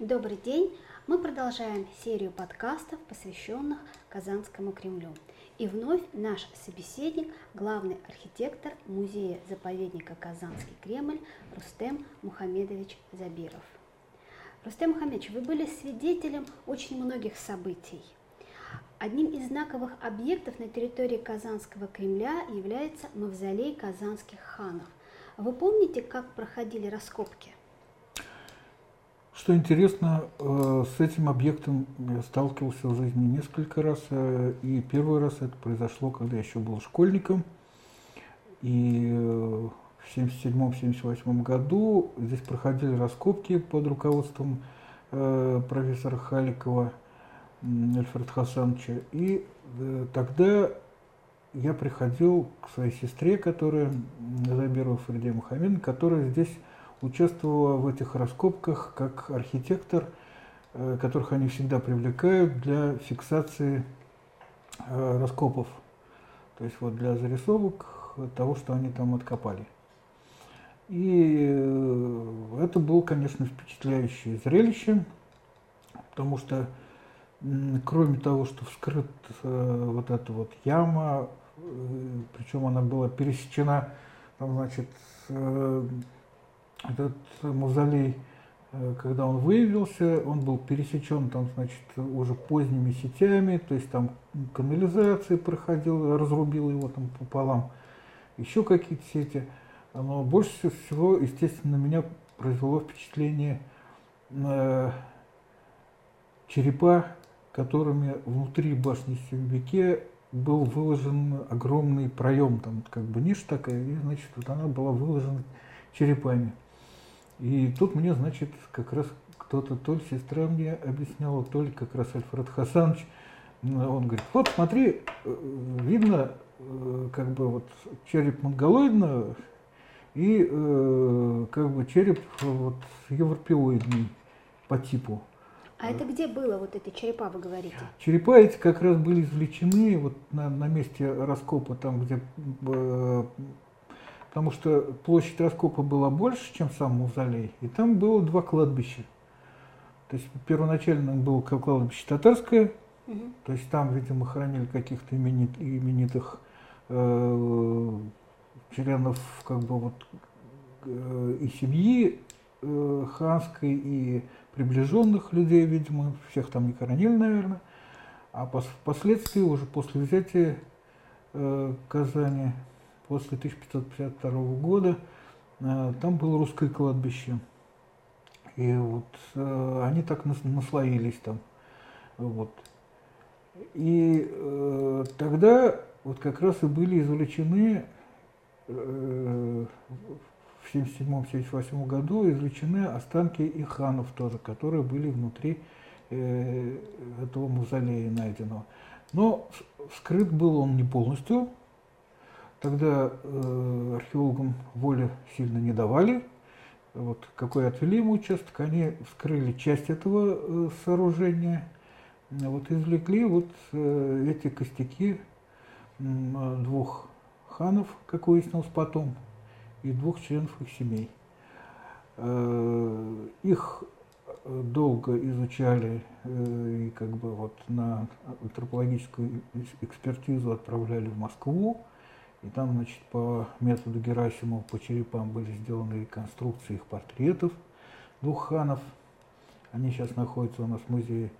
Добрый день! Мы продолжаем серию подкастов, посвященных Казанскому Кремлю. И вновь наш собеседник, главный архитектор музея-заповедника Казанский Кремль Рустем Мухамедович Забиров. Рустем Мухамедович, вы были свидетелем очень многих событий. Одним из знаковых объектов на территории Казанского Кремля является мавзолей казанских ханов. Вы помните, как проходили раскопки? Что интересно, э, с этим объектом я сталкивался в жизни несколько раз. Э, и первый раз это произошло, когда я еще был школьником. И э, в 1977-1978 году здесь проходили раскопки под руководством профессора Халикова Альфреда Хасановича. И тогда я приходил к своей сестре, которая, Забирова Фариде Мухаммедовна, которая здесь участвовала в этих раскопках как архитектор, э, которых они всегда привлекают для фиксации э, раскопов. То есть вот для зарисовок того, что они там откопали. И э, это было, конечно, впечатляющее зрелище, потому что кроме того, что вскрыт вот эта вот яма, причем она была пересечена, там, значит, этот мавзолей, э, когда он выявился, он был пересечен там, значит, уже поздними сетями, то есть там канализация проходила, разрубила его там пополам, еще какие-то сети. Но больше всего, естественно, на меня произвело впечатление э, черепа, которыми внутри башни Сюбике был выложен огромный проем, там как бы ниша такая, и, значит, вот она была выложена черепами. И тут мне, значит, как раз кто-то, то ли сестра мне объясняла, то ли как раз Альфред Хасанович, он говорит, вот смотри, э, видно э, как бы вот череп монголоидного и э, как бы череп вот европеоидный по типу. А это где было, вот эти черепа, вы говорите? Черепа эти как раз были извлечены вот на, на месте раскопа, там, где потому что площадь раскопа была больше, чем сам мавзолей, и там было два кладбища. То есть первоначально было кладбище татарское, угу. то есть там, видимо, хоронили каких-то именит, именитых э, членов как бы вот э, и семьи э, ханской, и приближенных людей, видимо, всех там не хоронили, наверное. А пос, впоследствии, уже после взятия э, Казани, после 1552 года э, там было русское кладбище. И вот э, они так наслоились там. Вот. И э, тогда вот как раз и были извлечены э, в 1977-1978 году извлечены останки и ханов тоже, которые были внутри э, этого мавзолея найденного. Но вскрыт был он не полностью, Тогда э, археологам воли сильно не давали. Вот какой отвели ему участок, они вскрыли часть этого э, сооружения, вот извлекли вот э, эти костяки э, двух ханов, как выяснилось потом, и двух членов их семей. Э, их долго изучали э, и как бы вот на антропологическую экспертизу отправляли в Москву. И там, значит, по методу Герасимова по черепам были сделаны реконструкции их портретов двух ханов. Они сейчас находятся у нас в музее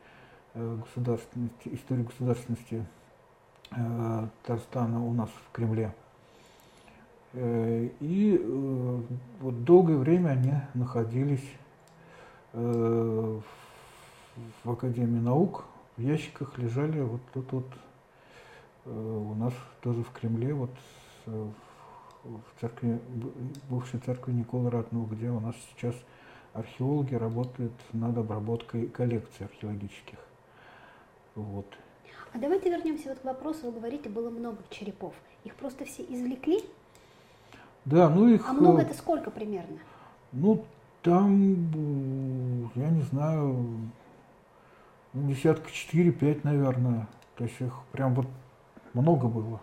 э, государственности, истории государственности э, Татарстана у нас в Кремле. Э, и вот долгое время они находились в Академии наук, в ящиках лежали вот тут вот у нас тоже в Кремле, вот э, в церкви, бывшей церкви Николы Ратного, где у нас сейчас археологи работают над обработкой коллекций археологических. Вот. А давайте вернемся вот к вопросу. Вы говорите, было много черепов. Их просто все извлекли? Да, ну их... А много э, это сколько примерно? Ну, там, э, я не знаю, ну, десятка четыре-пять, наверное. То есть их прям вот много было.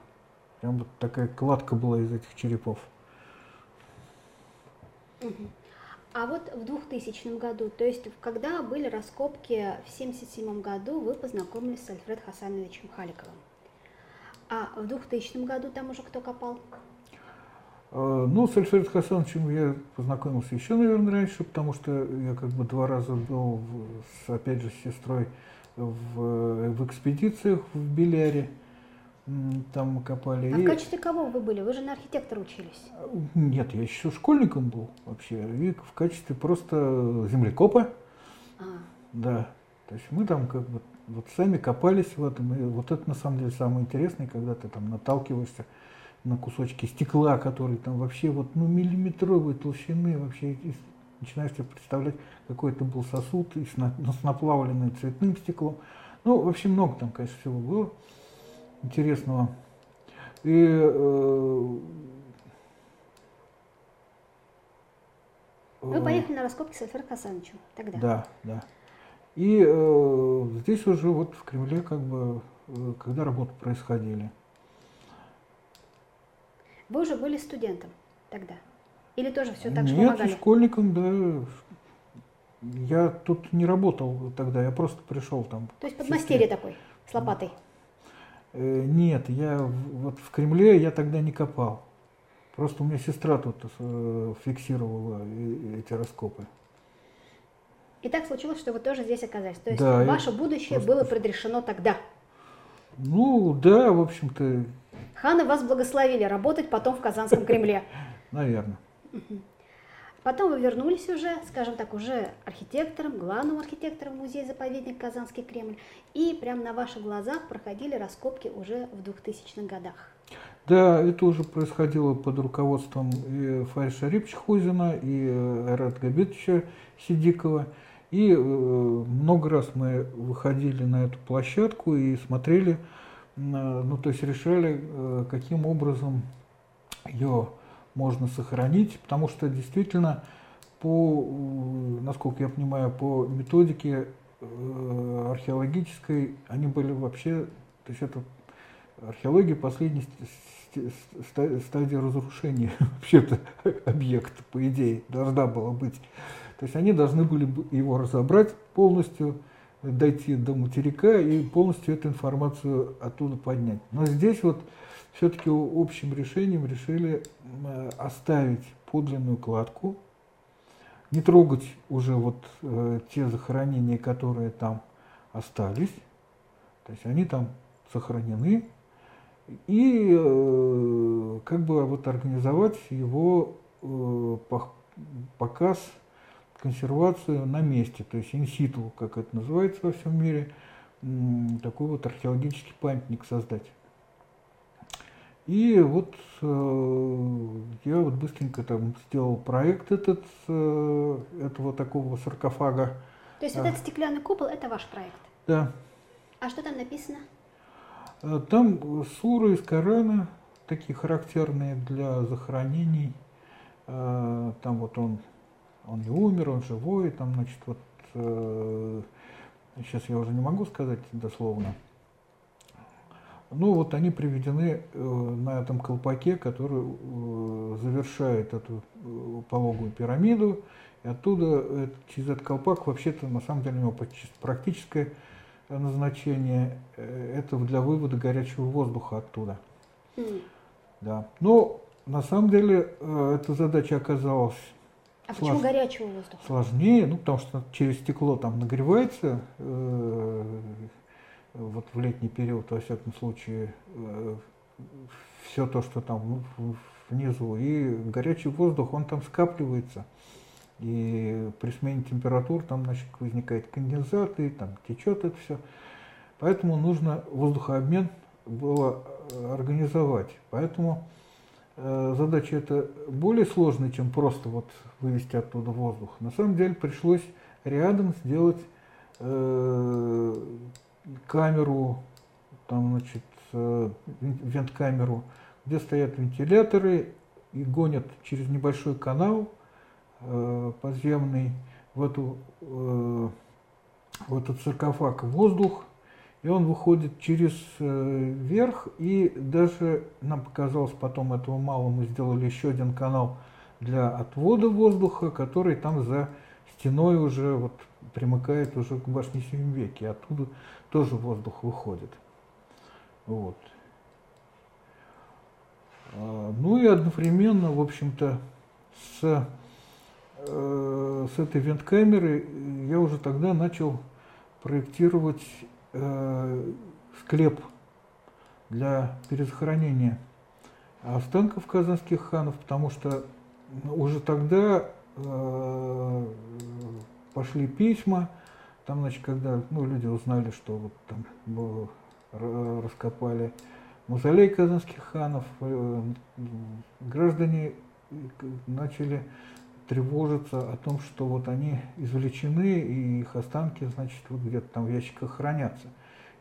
Прям вот такая кладка была из этих черепов. А вот в 2000 году, то есть когда были раскопки в 1977 году, вы познакомились с Альфред Хасановичем Халиковым. А в 2000 году там уже кто копал? А, ну, с Альфредом Хасановичем я познакомился еще, наверное, раньше, потому что я как бы два раза был, с, опять же, с сестрой в, в экспедициях в Беляре. Там мы копали. А в качестве кого вы были? Вы же на архитектора учились. Нет, я еще школьником был вообще. И в качестве просто землекопа. А. Да. То есть мы там как бы вот сами копались в этом. И вот это на самом деле самое интересное, когда ты там наталкиваешься на кусочки стекла, которые там вообще вот ну, миллиметровой толщины, вообще начинаешь себе представлять, какой это был сосуд и с, на, ну, с наплавленным цветным стеклом. Ну, вообще много там, конечно, всего было интересного. И э, Вы поехали на раскопки с Хасановичем тогда? Да, да. И э, здесь уже вот в Кремле, как бы, э, когда работы происходили. Вы уже были студентом тогда? Или тоже все так же помогали? Нет, школьником, да. Я тут не работал тогда, я просто пришел там. То есть подмастерье такой, с лопатой? Э, нет, я вот в Кремле я тогда не копал. Просто у меня сестра тут э, фиксировала эти раскопы. И так случилось, что вы тоже здесь оказались. То есть да, ваше будущее просто... было предрешено тогда. Ну, да, в общем-то. Ханы вас благословили работать потом в Казанском Кремле. Наверное. Потом вы вернулись уже, скажем так, уже архитектором, главным архитектором музея-заповедник Казанский Кремль. И прямо на ваших глазах проходили раскопки уже в 2000-х годах. Да, это уже происходило под руководством и Фариша Рипчхузина, и э, Айрат Габитовича Сидикова. И э, много раз мы выходили на эту площадку и смотрели, ну то есть решали, э, каким образом ее можно сохранить, потому что действительно по, насколько я понимаю, по методике археологической они были вообще, то есть это археология последней стадии разрушения вообще-то объекта, по идее, должна была быть. То есть они должны были его разобрать полностью, дойти до материка и полностью эту информацию оттуда поднять. Но здесь вот все-таки общим решением решили оставить подлинную кладку, не трогать уже вот э, те захоронения, которые там остались. То есть они там сохранены, и э, как бы вот организовать его э, показ, консервацию на месте, то есть инситу, как это называется во всем мире, такой вот археологический памятник создать. И вот э, я вот быстренько там сделал проект этот, этого такого саркофага. То есть вот этот стеклянный купол – это ваш проект? Да. А что там написано? Э, там суры из Корана, такие характерные для захоронений. Э, там вот он, он не умер, он живой, там, значит, вот, сейчас э, я уже не могу сказать дословно. Ну, вот они приведены на этом колпаке, который завершает эту пологую пирамиду. И оттуда, через этот колпак, вообще-то, на самом деле, у него практическое назначение э, это для вывода горячего воздуха оттуда. Mm. Да. Но на самом деле э, эта задача оказалась а слож... почему горячего воздуха? Сложнее, ну потому что через стекло там нагревается, э, вот в летний период, во всяком случае, э, все то, что там внизу, и горячий воздух, он там скапливается. И при смене температур там значит, возникает конденсат, и там течет это все. Поэтому нужно воздухообмен было э, организовать. Поэтому э, задача эта более сложная, чем просто вот вывести оттуда воздух. На самом деле пришлось рядом сделать э, камеру, там, значит, э, вент-камеру, где стоят вентиляторы и гонят через небольшой канал Э, подземный в, эту, э, в этот саркофаг воздух, и он выходит через э, верх, и даже нам показалось потом этого мало, мы сделали еще один канал для отвода воздуха, который там за стеной уже вот примыкает уже к башне веке, оттуда тоже воздух выходит. Вот. А, ну и одновременно, в общем-то, с, э, с этой венткамеры я уже тогда начал проектировать э, склеп для перезахоронения останков казанских ханов, потому что уже тогда э, пошли письма, там, значит, когда ну, люди узнали, что вот там было, раскопали мавзолей казанских ханов, э, граждане начали тревожиться о том, что вот они извлечены, и их останки, значит, вот где-то там в ящиках хранятся.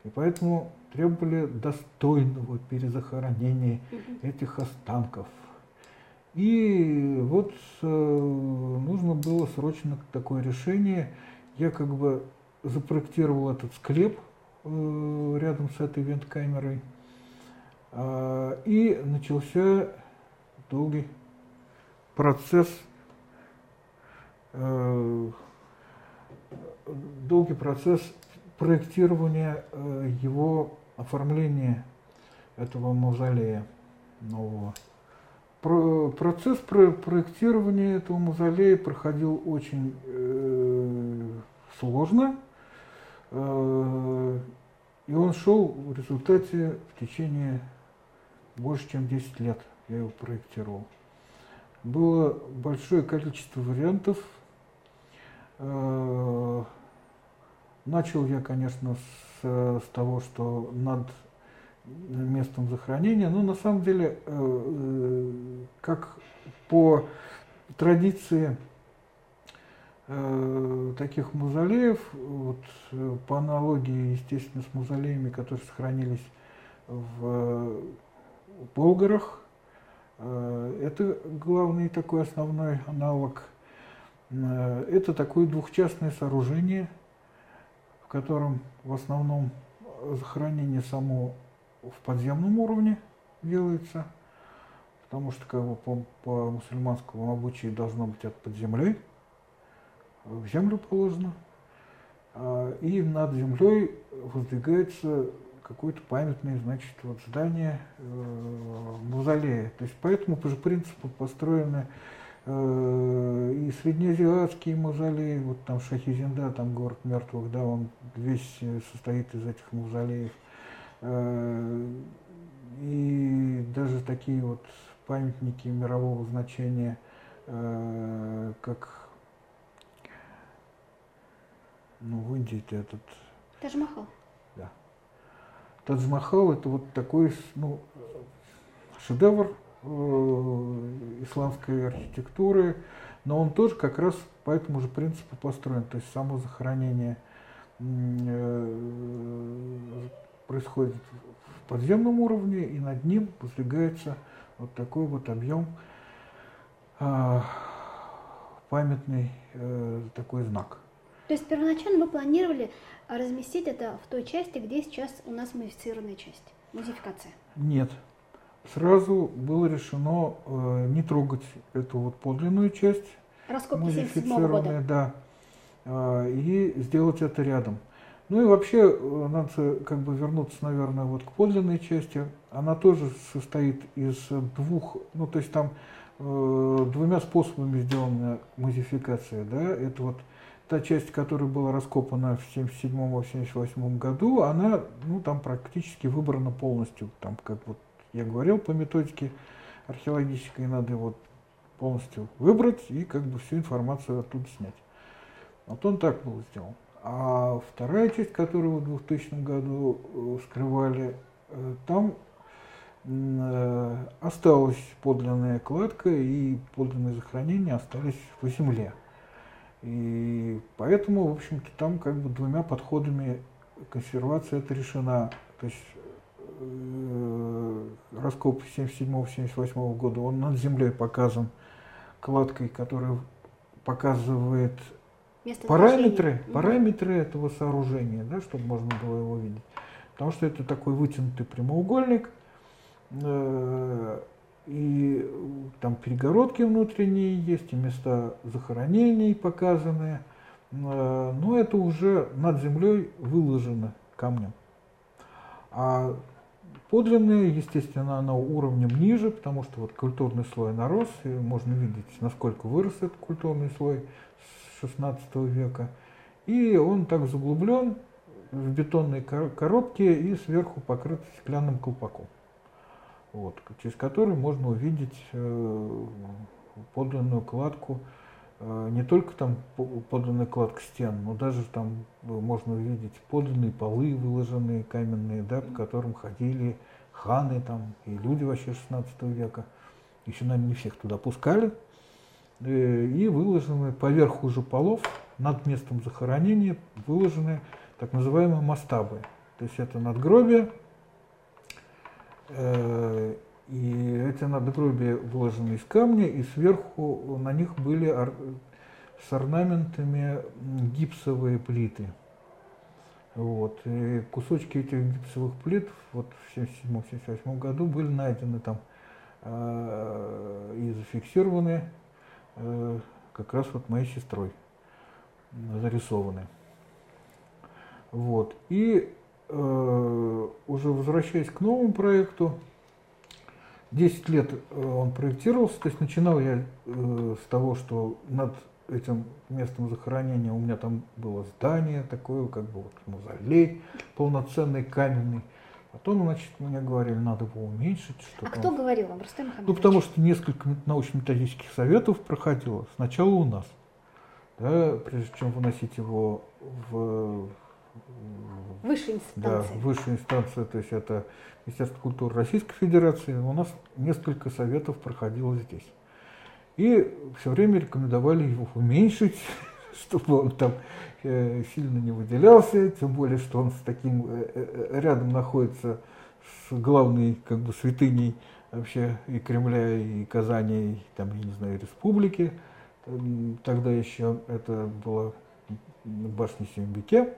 И поэтому требовали достойного перезахоронения этих останков. И вот э, нужно было срочно такое решение. Я как бы запроектировал этот склеп э, рядом с этой венткамерой. Э, и начался долгий процесс э, долгий процесс проектирования его оформления этого мавзолея нового. Про, процесс про, проектирования этого мавзолея проходил очень э, сложно, э, и он шел в результате в течение больше, чем 10 лет я его проектировал. Было большое количество вариантов. Э, начал я, конечно, с, с того, что над местом захоронения, но на самом деле, э, э, как по традиции таких мавзолеев, вот, по аналогии, естественно, с мавзолеями, которые сохранились в Болгарах, Э, это главный такой основной аналог. Э, это такое двухчастное сооружение, в котором в основном захоронение само в подземном уровне делается, потому что как бы, по, по мусульманскому обычаю должно быть от под землей, в землю положено, а, и над землей воздвигается какое-то памятное, значит, вот здание э, мавзолея. То есть по этому же принципу построены э, и среднеазиатские мавзолеи, вот там Шахизинда, там город мертвых, да, он весь состоит из этих мавзолеев. И даже такие вот памятники мирового значения, э, как ну, в Индии-то этот... Тадж-Махал. Тадж-Махал это вот такой ну, шедевр э, исламской архитектуры, но он тоже как раз по этому же принципу построен. То есть само захоронение э, происходит в подземном уровне, и над ним воздвигается вот такой вот объем э, памятный э, такой знак. То есть первоначально вы планировали разместить это в той части, где сейчас у нас модифицированная часть, модификация? Нет. Сразу было решено э, не трогать эту вот подлинную часть. Раскопки 77 года. Да. Э, и сделать это рядом. Ну и вообще, э, надо как бы вернуться, наверное, вот к подлинной части. Она тоже состоит из двух, ну то есть там э, двумя способами сделана модификация, да, это вот та часть, которая была раскопана в 1977-1978 году, она ну, там практически выбрана полностью. Там, как вот я говорил, по методике археологической надо его полностью выбрать и как бы всю информацию оттуда снять. Вот он так был сделан. А вторая часть, которую в 2000 году э, скрывали, э, там э, осталась подлинная кладка и подлинные захоронения остались в земле. И поэтому, в общем-то, там как бы двумя подходами консервация это решена. То есть э, раскоп 77-78 года, он над землей показан кладкой, которая показывает Место параметры, параметры этого сооружения, да, чтобы можно было его видеть. Потому что это такой вытянутый прямоугольник, э, и там перегородки внутренние есть, и места захоронений показаны. Но это уже над землей выложено камнем. А подлинные, естественно, на уровнем ниже, потому что вот культурный слой нарос, и можно видеть, насколько вырос этот культурный слой 16 века. И он так заглублен в бетонной коробке и сверху покрыт стеклянным колпаком, вот, через который можно увидеть э, подлинную кладку Э, не только там подлинная кладка стен, но даже там можно увидеть подлинные полы выложенные каменные, да, по которым ходили ханы там и люди вообще 16 века. Еще, наверное, не всех туда пускали. Э, и выложены поверх уже полов, над местом захоронения, выложены так называемые мастабы. То есть это надгробие, э, и эти надгробия выложены из камня, и сверху на них были с орнаментами гипсовые плиты. Вот. И кусочки этих гипсовых плит вот в 1977-1978 году были найдены там э, и зафиксированы как раз вот моей сестрой, зарисованы. Вот. И э, уже возвращаясь к новому проекту, 10 лет э, он проектировался, то есть начинал я э, с того, что над этим местом захоронения у меня там было здание такое, как бы вот мавзолей полноценный, каменный. Потом, значит, мне говорили, надо его уменьшить. Что а кто говорил вам, Рустам Ну, потому что несколько научно-методических советов проходило. Сначала у нас, да, прежде чем выносить его в Высшая инстанция. Да, высшая инстанция, то есть это Министерство культуры Российской Федерации. У нас несколько советов проходило здесь. И все время рекомендовали его уменьшить, чтобы он там э, сильно не выделялся, тем более, что он с таким э, э, рядом находится с главной как бы святыней вообще и Кремля, и Казани, и там, я не знаю, республики. Тогда еще это была башня Сембике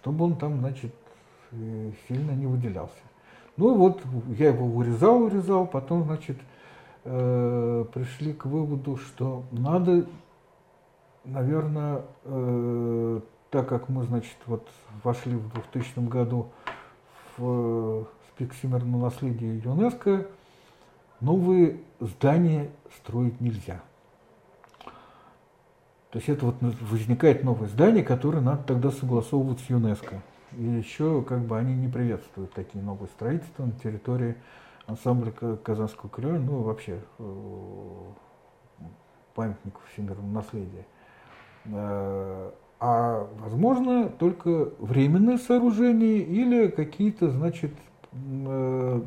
чтобы он там, значит, сильно не выделялся. Ну вот, я его вырезал, вырезал, потом, значит, пришли к выводу, что надо, наверное, э, так как мы, значит, вот вошли в 2000 году в список всемирного наследия ЮНЕСКО, новые здания строить нельзя. То есть это вот возникает новое здание, которое надо тогда согласовывать с ЮНЕСКО. И еще как бы они не приветствуют такие новые строительства на территории ансамбля Казанского Кремля, ну вообще э, памятников всемирного наследия. Э, а возможно только временное сооружение или какие-то, значит, э,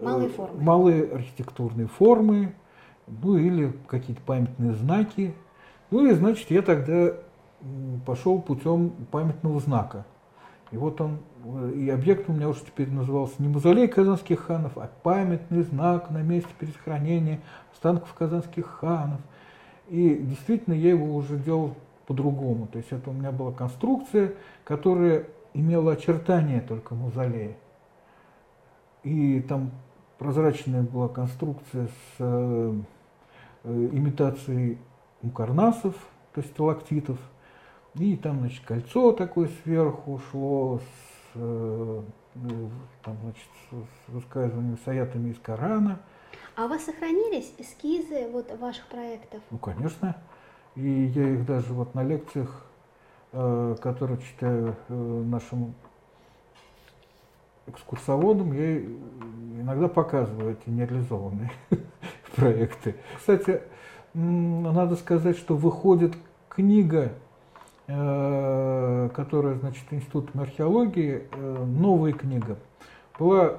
малые формы. Малые архитектурные формы, ну или какие-то памятные знаки, ну и, значит, я тогда пошел путем памятного знака. И вот он, э, и объект у меня уже теперь назывался не мавзолей казанских ханов, а памятный знак на месте пересохранения останков казанских ханов. И действительно я его уже делал по-другому. То есть это у меня была конструкция, которая имела очертания только мавзолея. И там прозрачная была конструкция с э, э имитацией мукарнасов, то есть сталактитов. И там, значит, кольцо такое сверху шло с, э, там, значит, с высказыванием с из Корана. А у вас сохранились эскизы вот ваших проектов? Ну, конечно. И я их даже вот на лекциях, э, которые читаю э, нашим экскурсоводам, я иногда показываю эти нереализованные проекты. Кстати, надо сказать, что выходит книга, э, которая, значит, Институтом археологии, э, новая книга. Была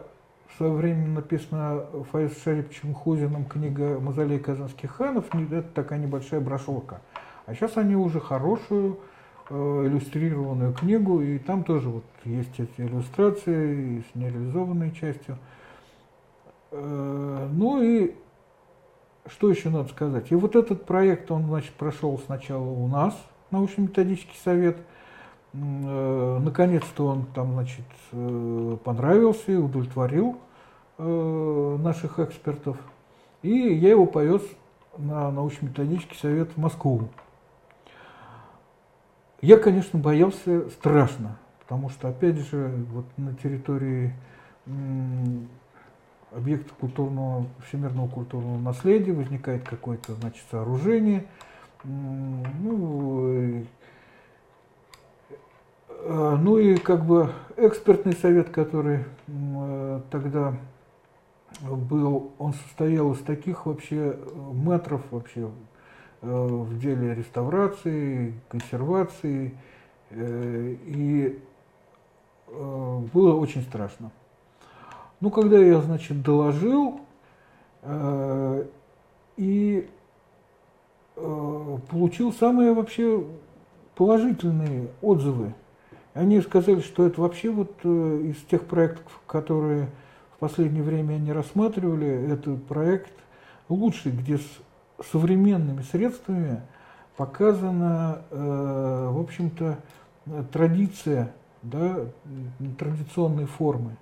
в свое время написана Фаис Шариповичем Хузиным книга «Мазолей казанских ханов», это такая небольшая брошюрка. А сейчас они уже хорошую э, иллюстрированную книгу, и там тоже вот есть эти иллюстрации с нереализованной частью. Ну и что еще надо сказать? И вот этот проект, он, значит, прошел сначала у нас, научно-методический совет. Э, наконец-то он там, значит, э, понравился и удовлетворил э, наших экспертов. И я его повез на научно-методический совет в Москву. Я, конечно, боялся страшно, потому что, опять же, вот на территории объекта культурного, всемирного культурного наследия возникает какое-то, значит, сооружение. Ну, ну и как бы экспертный совет, который тогда был, он состоял из таких вообще метров вообще э, в деле реставрации, консервации, э, и э, было очень страшно. Ну, когда я, значит, доложил и получил самые вообще положительные отзывы они сказали, что это вообще вот э, из тех проектов, которые в последнее время они рассматривали, это проект лучший, где с современными средствами показана, э, в общем-то, традиция, да, традиционные формы.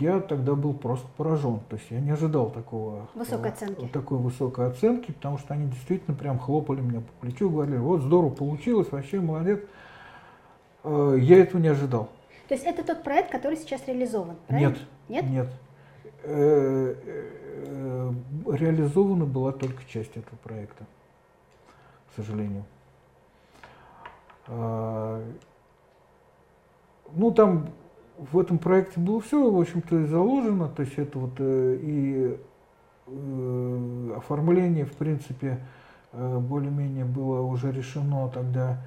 Я тогда был просто поражен. То есть я не ожидал такого, высокой оценки. такой высокой оценки, потому что они действительно прям хлопали меня по плечу, говорили, вот здорово получилось, вообще молодец. Э, я этого не ожидал. То есть это тот проект, который сейчас реализован, правильно? Нет. Нет? Нет. Э, э, реализована была только часть этого проекта, к сожалению. Ну, там в этом проекте было все, в общем-то, заложено. То есть это вот и оформление, в принципе, более-менее было уже решено тогда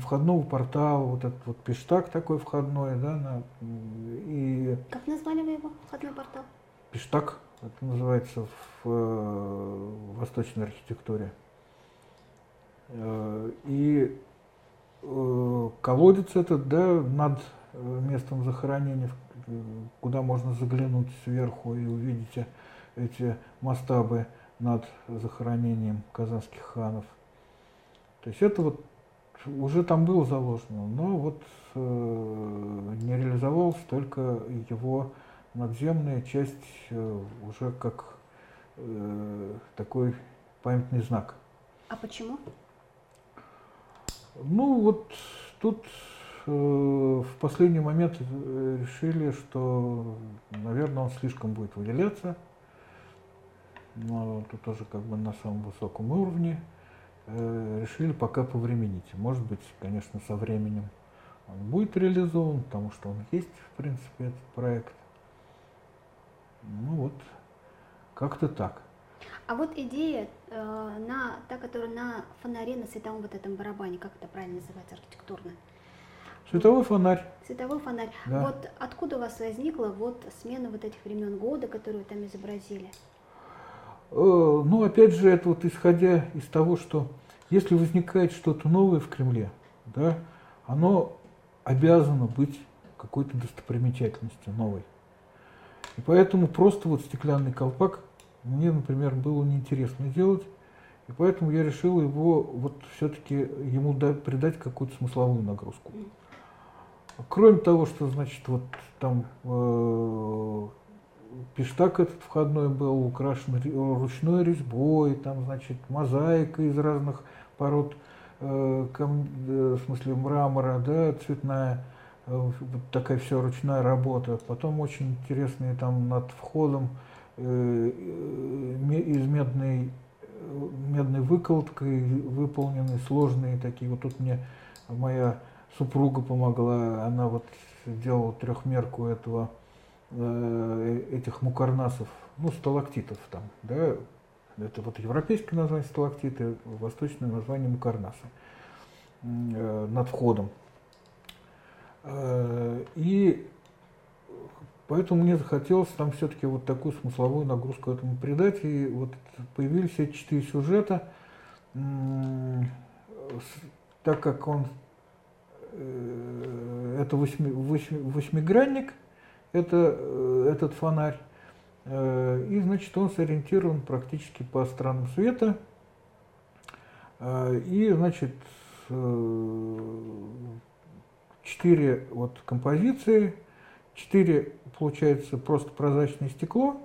входного портала, вот этот вот пиштак такой входной, да, на, и... Как назвали вы его, входной портал? Пиштак, это называется в, э, восточной архитектуре. Э, и э, колодец этот, да, над местом захоронения, куда можно заглянуть сверху и увидеть эти масштабы над захоронением казанских ханов. То есть это вот уже там было заложено, но вот э, не реализовалась только его надземная часть э, уже как э, такой памятный знак. А почему? Ну вот тут э, в последний момент э, решили, что, наверное, он слишком будет выделяться. Но тут тоже как бы на самом высоком уровне. Э, решили пока повременить. Может быть, конечно, со временем он будет реализован, потому что он есть, в принципе, этот проект. Ну вот, как-то так. А вот идея, э, на, та, которая на фонаре, на световом вот этом барабане, как это правильно называется архитектурно? Световой фонарь. Световой фонарь. Да. Вот откуда у вас возникла вот смена вот этих времен года, которые вы там изобразили? Э, ну, опять же, это вот исходя из того, что если возникает что-то новое в Кремле, да, оно обязано быть какой-то достопримечательностью новой. И поэтому просто вот стеклянный колпак мне, например, было неинтересно делать, и поэтому я решил его вот все-таки ему дать, придать какую-то смысловую нагрузку. Кроме того, что значит вот там э, пиштак этот входной был украшен ручной резьбой, там, значит, мозаика из разных пород, э, кам, э, в смысле мрамора, да, цветная, э, такая вся ручная работа. Потом очень интересные там над входом э, из медной, медной выколоткой выполнены сложные такие. Вот тут мне моя супруга помогла, она вот делала трехмерку этого Э, этих мукарнасов, ну, сталактитов там, да, это вот европейское название сталактиты, восточное название мукарнаса э, над входом. Э, и поэтому мне захотелось там все-таки вот такую смысловую нагрузку этому придать. И вот появились эти четыре сюжета. Так как он это восьми, восьми, восьмигранник – это, э, этот фонарь. Э, и, значит, он сориентирован практически по странам света. Э, и, значит, четыре вот композиции, четыре, получается, просто прозрачное стекло,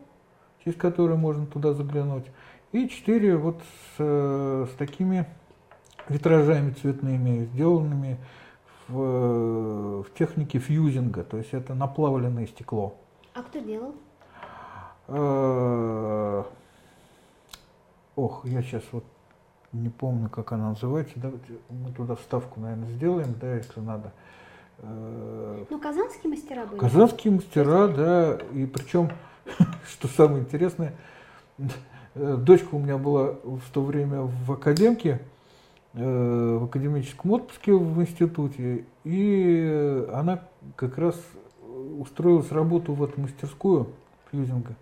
через которое можно туда заглянуть, и четыре вот с, с такими витражами цветными, сделанными в, в технике фьюзинга, то есть это наплавленное стекло. А кто делал? Э, ох, я сейчас вот не помню, как она называется. Давайте мы туда вставку, наверное, сделаем, да, если надо. Э, ну, казанские мастера были. Казанские мастера, да, и причем, что самое интересное, э, дочка у меня была в то время в академке, в академическом отпуске в институте, и она как раз устроилась работу в эту мастерскую фьюзинга.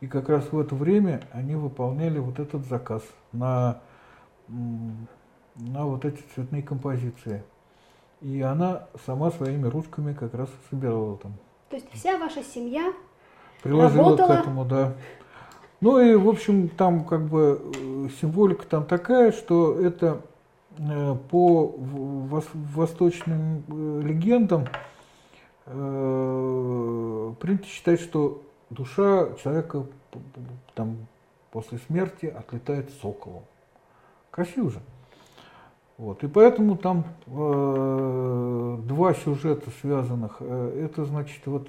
И как раз в это время они выполняли вот этот заказ на, на вот эти цветные композиции. И она сама своими ручками как раз собирала там. То есть вся ваша семья приложила работала... к этому, да. Ну и, в общем, там как бы э, символика там такая, что это э, по восточным э, легендам принято считать, что душа человека там, после смерти отлетает соколом. Красиво же. Вот. И поэтому там э, два сюжета связанных. Э, это значит вот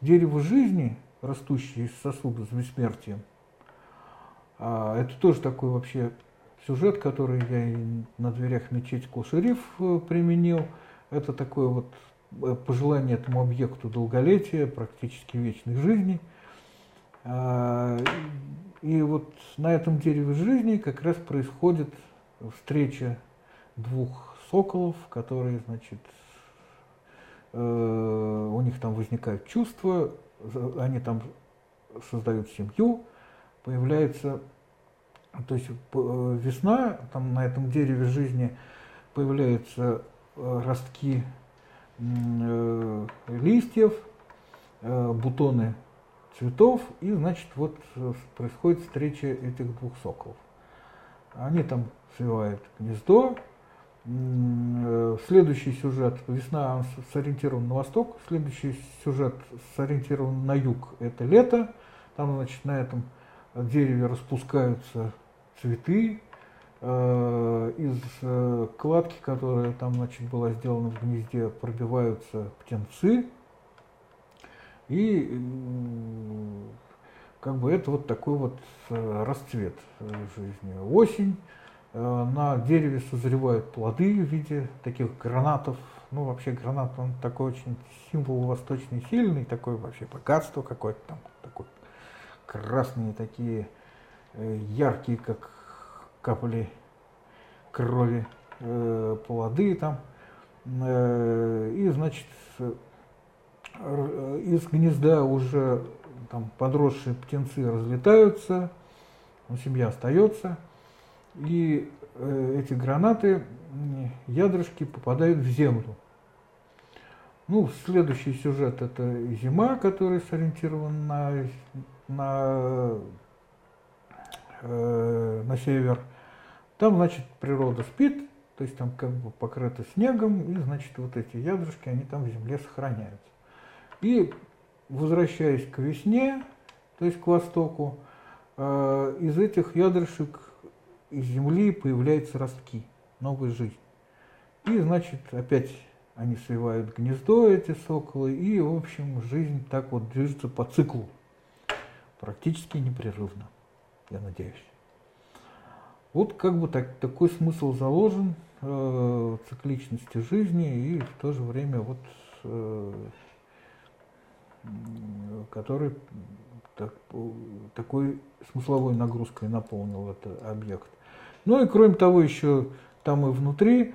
дерево жизни, растущее из сосуда с бессмертием. А, это тоже такой вообще сюжет, который я и на дверях мечети Кул-Шериф э, применил. Это такое вот Э, пожелание этому объекту долголетия, практически вечной жизни. А, и вот на этом дереве жизни как раз происходит встреча двух соколов, которые, значит, э, у них там возникают чувства, они там создают семью, появляется, то есть э, весна, там на этом дереве жизни появляются ростки Э, листьев, э, бутоны цветов, и, значит, вот э, происходит встреча этих двух соколов. Они там свивают гнездо. Следующий сюжет, весна сориентирован на восток, следующий сюжет сориентирован на юг, это лето. Там, значит, на этом дереве распускаются цветы, Э, из э, кладки, которая там значит, была сделана в гнезде, пробиваются птенцы. И как бы это вот такой вот э, расцвет жизни. Осень, на дереве созревают плоды в виде таких гранатов. Ну, вообще гранат, он такой очень символ восточный, сильный, такой вообще богатство какое-то там, такой красные такие, яркие, как капали крови, э, плоды там. Э, и, значит, э, из гнезда уже там подросшие птенцы разлетаются, но семья остается. И э, эти гранаты, ядрышки попадают в землю. Ну, следующий сюжет это зима, который сориентирован на, на, э, на север. Там, значит, природа спит, то есть там как бы покрыто снегом, и, значит, вот эти ядрышки, они там в земле сохраняются. И, возвращаясь к весне, то есть к востоку, э, из этих ядрышек из земли появляются ростки, новая жизнь. И, значит, опять они свивают гнездо, эти соколы, и, в общем, жизнь так вот движется по циклу, практически непрерывно, я надеюсь. Вот как бы так, такой смысл заложен э, цикличности жизни и в то же время вот э, который так, такой смысловой нагрузкой наполнил этот объект. Ну и кроме того, еще там и внутри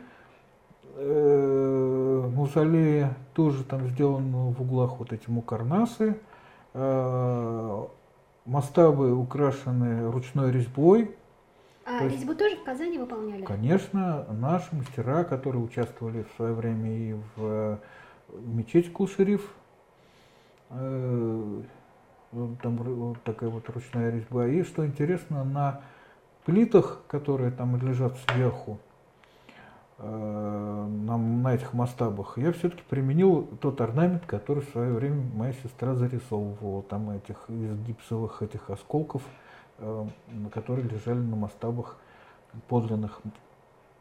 э, мавзолея тоже там сделаны в углах вот эти мукарнасы. Э, мастабы украшены ручной резьбой, а есть, резьбу тоже в Казани выполняли? Конечно, наши мастера, которые участвовали в свое время и в, в э, мечети Кул-Шериф, э, там вот такая вот ручная резьба. И что интересно, на плитах, которые там лежат сверху, э, на, на этих масштабах, я все-таки применил тот орнамент, который в свое время моя сестра зарисовывала, там этих из гипсовых этих осколков, которые лежали на масштабах подлинных.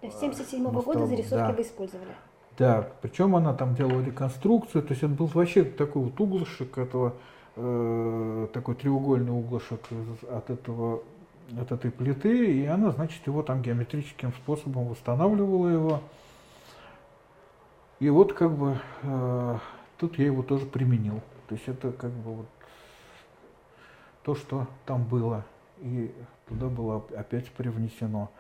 То есть 77 -го года зарисовки да. вы использовали? Да, причем она там делала реконструкцию, то есть это был вообще такой вот углышек этого, э, такой треугольный углышек от этого от этой плиты, и она, значит, его там геометрическим способом восстанавливала его. И вот как бы э, тут я его тоже применил. То есть это как бы вот то, что там было, и туда было опять привнесено.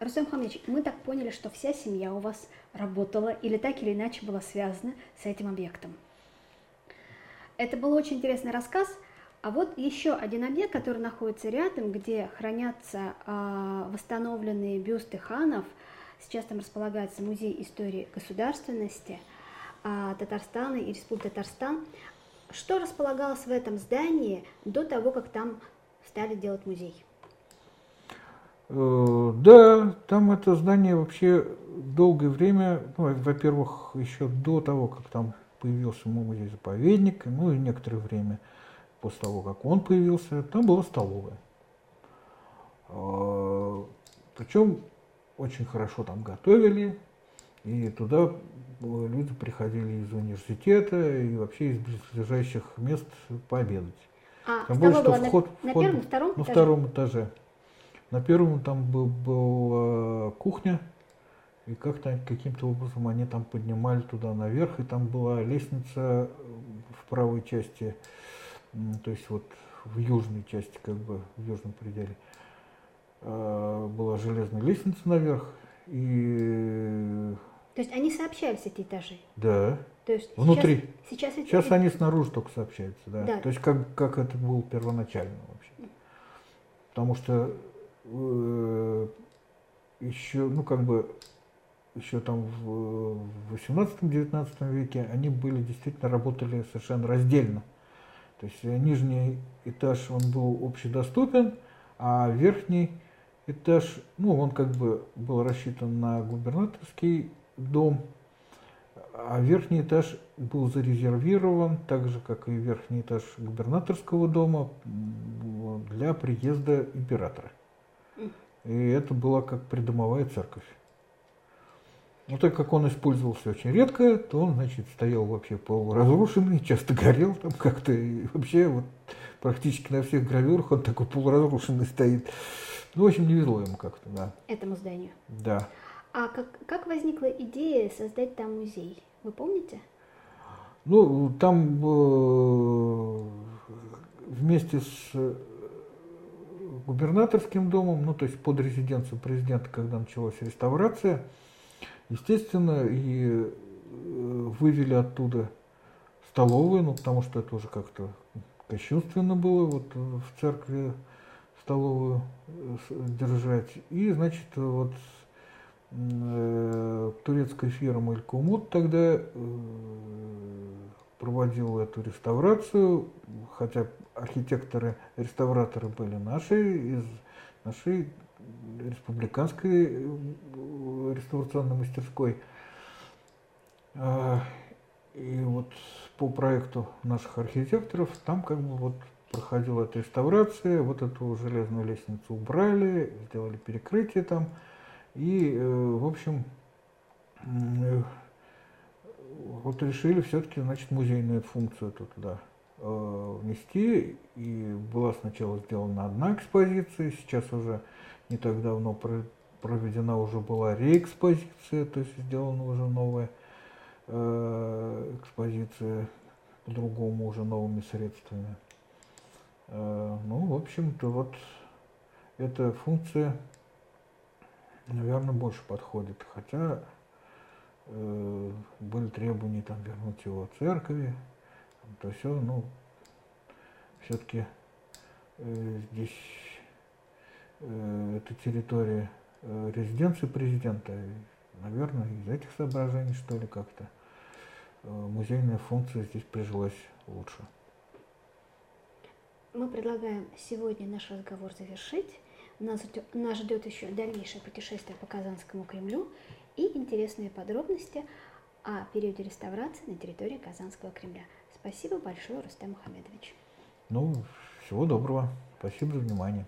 Рустам Хамович, мы так поняли, что вся семья у вас работала или так или иначе была связана с этим объектом. Это был очень интересный рассказ. А вот еще один объект, который находится рядом, где хранятся э, восстановленные бюсты ханов. Сейчас там располагается музей истории государственности э, Татарстана и Республики Татарстан. Что располагалось в этом здании до того, как там стали делать музей? Э, да, там это здание вообще долгое время, ну, во-первых, еще до того, как там появился музей-заповедник, ну и некоторое время после того, как он появился, там была столовая. Э, Причем очень хорошо там готовили, и туда люди приходили из университета и вообще из близлежащих мест пообедать. А, Тем более, что вход, на, вход на первом, втором на этаже? втором этаже. На первом там был, была кухня, и как-то каким-то образом они там поднимали туда наверх, и там была лестница в правой части, то есть вот в южной части, как бы в южном пределе, а, была железная лестница наверх, и... То есть они сообщались эти этажи? Да. То есть Внутри. Сейчас, сейчас, эти... сейчас они снаружи только сообщаются, да. да. То есть как, как это было первоначально вообще. Потому что э, еще, ну как бы, еще там в 18-19 веке они были, действительно работали совершенно раздельно. То есть нижний этаж, он был общедоступен, а верхний этаж, ну, он как бы был рассчитан на губернаторский дом, а верхний этаж был зарезервирован, так же, как и верхний этаж губернаторского дома, для приезда императора. И это была как придомовая церковь. Но так как он использовался очень редко, то он, значит, стоял вообще полуразрушенный, часто горел там как-то. И вообще вот практически на всех гравюрах он такой полуразрушенный стоит. Ну, в общем, не везло ему как-то, да. Этому зданию? Да. А как, как возникла идея создать там музей? Вы помните? Ну, там э, вместе с губернаторским домом, ну, то есть под резиденцию президента, когда началась реставрация, естественно, и э, вывели оттуда столовую, ну, потому что это уже как-то кощунственно было вот в церкви столовую э, держать. И, значит, вот э, турецкая фирма Илькумут тогда э, проводила эту реставрацию, хотя архитекторы, реставраторы были наши, из нашей республиканской э, реставрационной мастерской. А, и вот по проекту наших архитекторов там как бы вот проходила эта реставрация, вот эту железную лестницу убрали, сделали перекрытие там. И, э, в общем, э, вот решили все-таки, значит, музейную функцию туда э, внести. И была сначала сделана одна экспозиция, сейчас уже не так давно проведена уже была реэкспозиция, то есть сделана уже новая экспозиция по-другому уже новыми средствами. Ну, в общем-то, вот эта функция, наверное, больше подходит. Хотя э, были требования там вернуть его церкви, то все, ну, все-таки э, здесь э, это территория э, резиденции президента, наверное, из этих соображений, что ли, как-то э, музейная функция здесь прижилась лучше. Мы предлагаем сегодня наш разговор завершить. Нас, нас ждет еще дальнейшее путешествие по Казанскому Кремлю. и интересные подробности о периоде реставрации на территории Казанского Кремля. Спасибо большое, Рустам Мухаммедович. Ну, всего доброго. Спасибо за внимание.